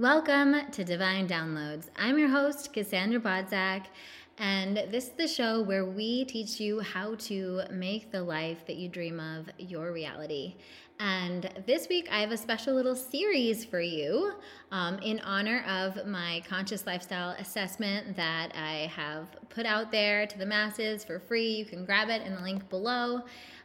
Welcome to Divine Downloads. I'm your host, Cassandra Bodzak, and this is the show where we teach you how to make the life that you dream of your reality. And this week, I have a special little series for you um, in honor of my conscious lifestyle assessment that I have put out there to the masses for free. You can grab it in the link below.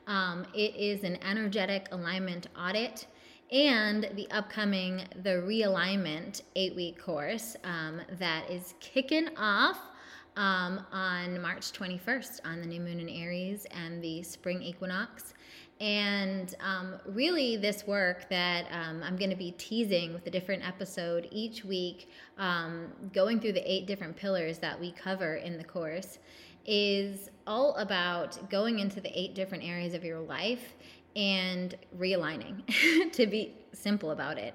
Um, it is an energetic alignment audit and the upcoming the realignment eight week course um, that is kicking off um, on march 21st on the new moon in aries and the spring equinox. And um, really this work that um, i'm going to be teasing with a different episode each week um, going through the eight different pillars that we cover in the course is all about going into the eight different areas of your life and realigning, to be simple about it.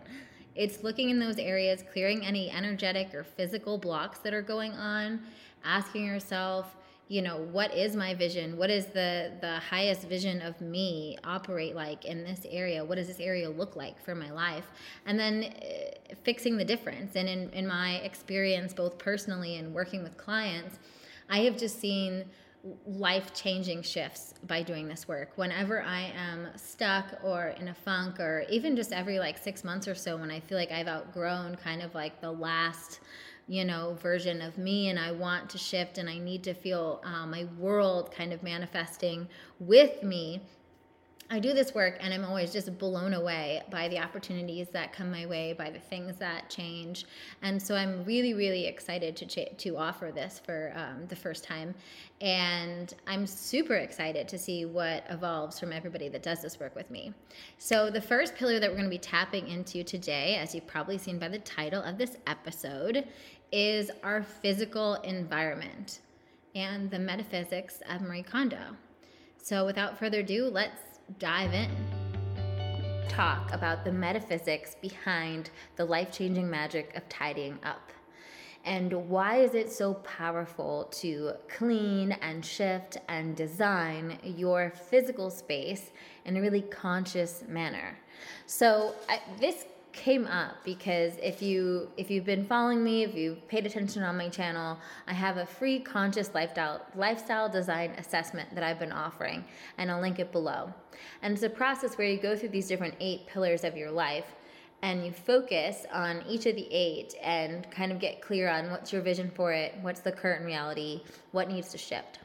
It's looking in those areas, clearing any energetic or physical blocks that are going on, asking yourself, you know, what is my vision? What is the the highest vision of me operate like in this area? What does this area look like for my life? And then uh, fixing the difference. And in in my experience both personally and working with clients, I have just seen life changing shifts by doing this work. Whenever I am stuck or in a funk, or even just every like six months or so, when I feel like I've outgrown kind of like the last, you know, version of me and I want to shift and I need to feel um, my world kind of manifesting with me I do this work and I'm always just blown away by the opportunities that come my way, by the things that change. And so I'm really, really excited to, ch- to offer this for um, the first time. And I'm super excited to see what evolves from everybody that does this work with me. So, the first pillar that we're going to be tapping into today, as you've probably seen by the title of this episode, is our physical environment and the metaphysics of Marie Kondo. So, without further ado, let's dive in. Talk about the metaphysics behind the life changing magic of tidying up. And why is it so powerful to clean and shift and design your physical space in a really conscious manner? So, I, this came up because if you if you've been following me if you've paid attention on my channel i have a free conscious lifestyle lifestyle design assessment that i've been offering and i'll link it below. And it's a process where you go through these different eight pillars of your life and you focus on each of the eight and kind of get clear on what's your vision for it what's the current reality what needs to shift.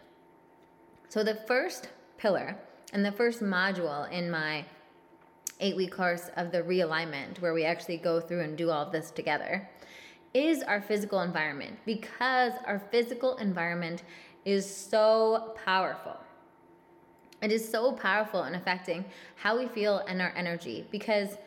So the first pillar and the first module in my eight week course of the realignment, where we actually go through and do all of this together, is our physical environment because our physical environment is so powerful. It is so powerful in affecting how we feel and our energy because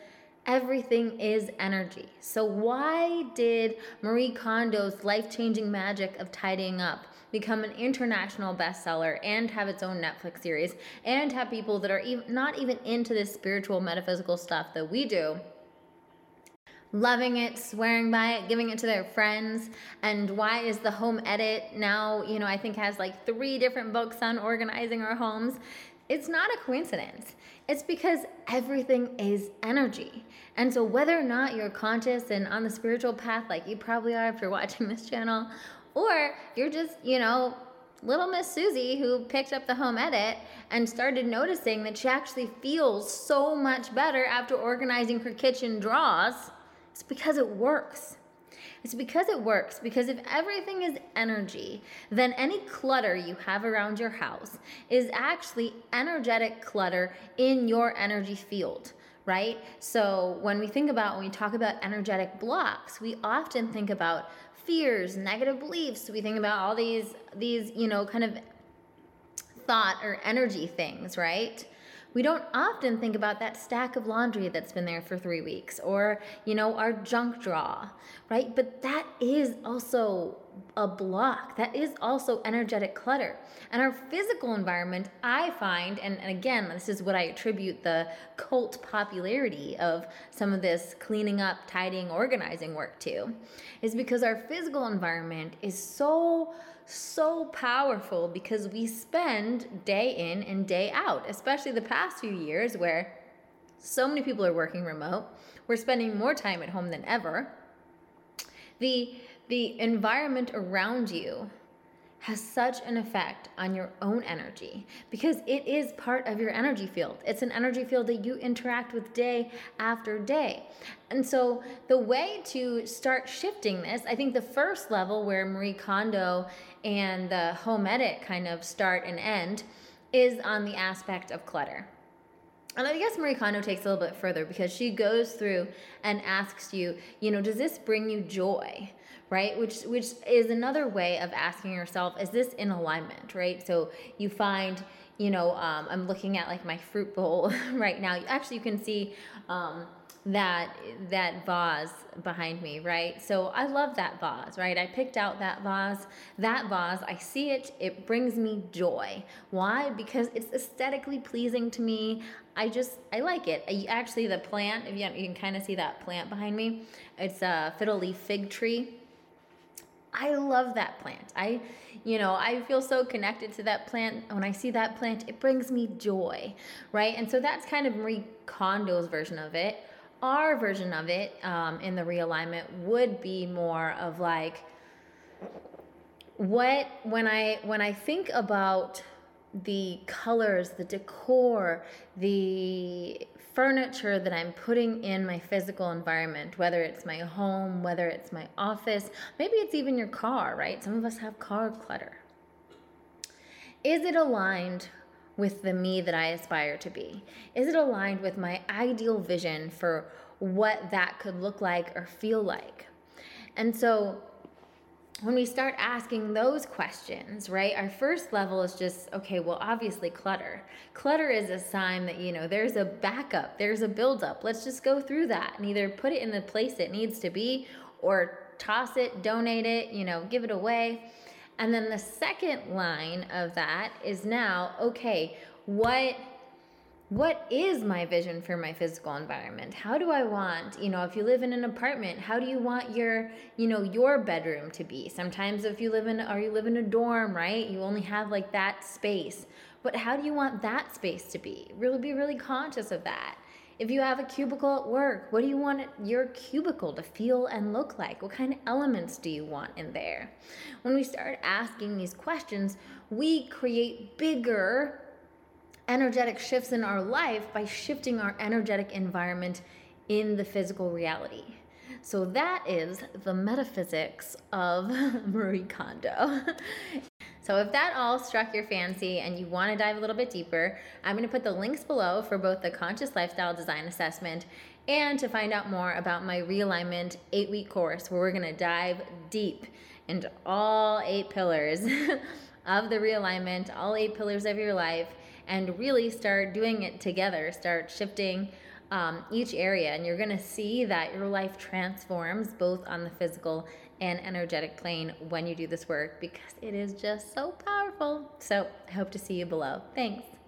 everything is energy. So, why did Marie Kondo's life changing magic of tidying up become an international bestseller and have its own Netflix series and have people that are not even into this spiritual metaphysical stuff that we do loving it, swearing by it, giving it to their friends. And why is the home edit now, you know, I think has like three different books on organizing our homes. It's not a coincidence. It's because everything is energy. And so, whether or not you're conscious and on the spiritual path, like you probably are if you're watching this channel, or you're just, you know, little Miss Susie who picked up the home edit and started noticing that she actually feels so much better after organizing her kitchen drawers, it's because it works. It's because it works. Because if everything is energy, then any clutter you have around your house is actually energetic clutter in your energy field right? So when we think about, when we talk about energetic blocks, we often think about fears, negative beliefs. We think about all these these, you know, kind of thought or energy things, right? We don't often think about that stack of laundry that's been there for 3 weeks or, you know, our junk drawer, right? But that is also a block. That is also energetic clutter. And our physical environment, I find, and, and, again, this is what I attribute the cult popularity of some of this cleaning up, tidying, organizing work to, is because our physical environment is so, so powerful because we spend day in and day out, especially the past few years where so many people are working remote. We're spending more time at home than ever The the environment around you has such an effect on your own energy because it is part of your energy field. It's an energy field that you interact with day after day. And so, the way to start shifting this, I think the first level where Marie Kondo and the home edit kind of start and end is on the aspect of clutter. And I guess Marie Kondo takes a little bit further because she goes through and asks you, you know, does this bring you joy? right which which is another way of asking yourself is this in alignment right so you find you know um, i'm looking at like my fruit bowl right now actually you can see um, that that vase behind me right? So i love that vase right? I picked out that vase. That vase i see it it brings me joy. Why? Because it's aesthetically pleasing to me. I just i like it. I, actually the plant if you, you can kind of see that plant behind me. It's a fiddle leaf fig tree. I love that plant. I, you know, I feel so connected to that plant. When I see that plant, it brings me joy, right? And so that's kind of Marie Kondo's version of it. Our version of it um, in the realignment would be more of like what when I when I think about the colors, the decor, the furniture that I'm putting in my physical environment, whether it's my home, whether it's my office, maybe it's even your car, right? Some of us have car clutter. Is it aligned with the me that I aspire to be? Is it aligned with my ideal vision for what that could look like or feel like? And so when we start asking those questions, right, our first level is just, okay, well, obviously clutter. Clutter is a sign that, you know, there's a backup, there's a buildup. Let's just go through that and either put it in the place it needs to be or toss it, donate it, you know, give it away. And then the second line of that is now, okay, what what is my vision for my physical environment? How do i want you know if you live in an apartment how do you want your you know your bedroom to be? Sometimes if you live in or you live in a dorm right you only have like that space. But how do you want that space to be? Really be really conscious of that if you have a cubicle at work what do you want your cubicle to feel and look like what kind of elements do you want in there when we start asking these questions we create bigger energetic shifts in our life by shifting our energetic environment in the physical reality. So that is the metaphysics of Marie Kondo. So if that all struck your fancy and you want to dive a little bit deeper, I'm going to put the links below for both the Conscious Lifestyle Design Assessment and to find out more about my realignment eight week course where we're going to dive deep into all eight pillars of the realignment, all eight pillars of your life and really start doing it together, start shifting um, each area, and you're going to see that your life transforms both on the physical and energetic plane when you do this work because it is just so powerful. So I hope to see you below. Thanks.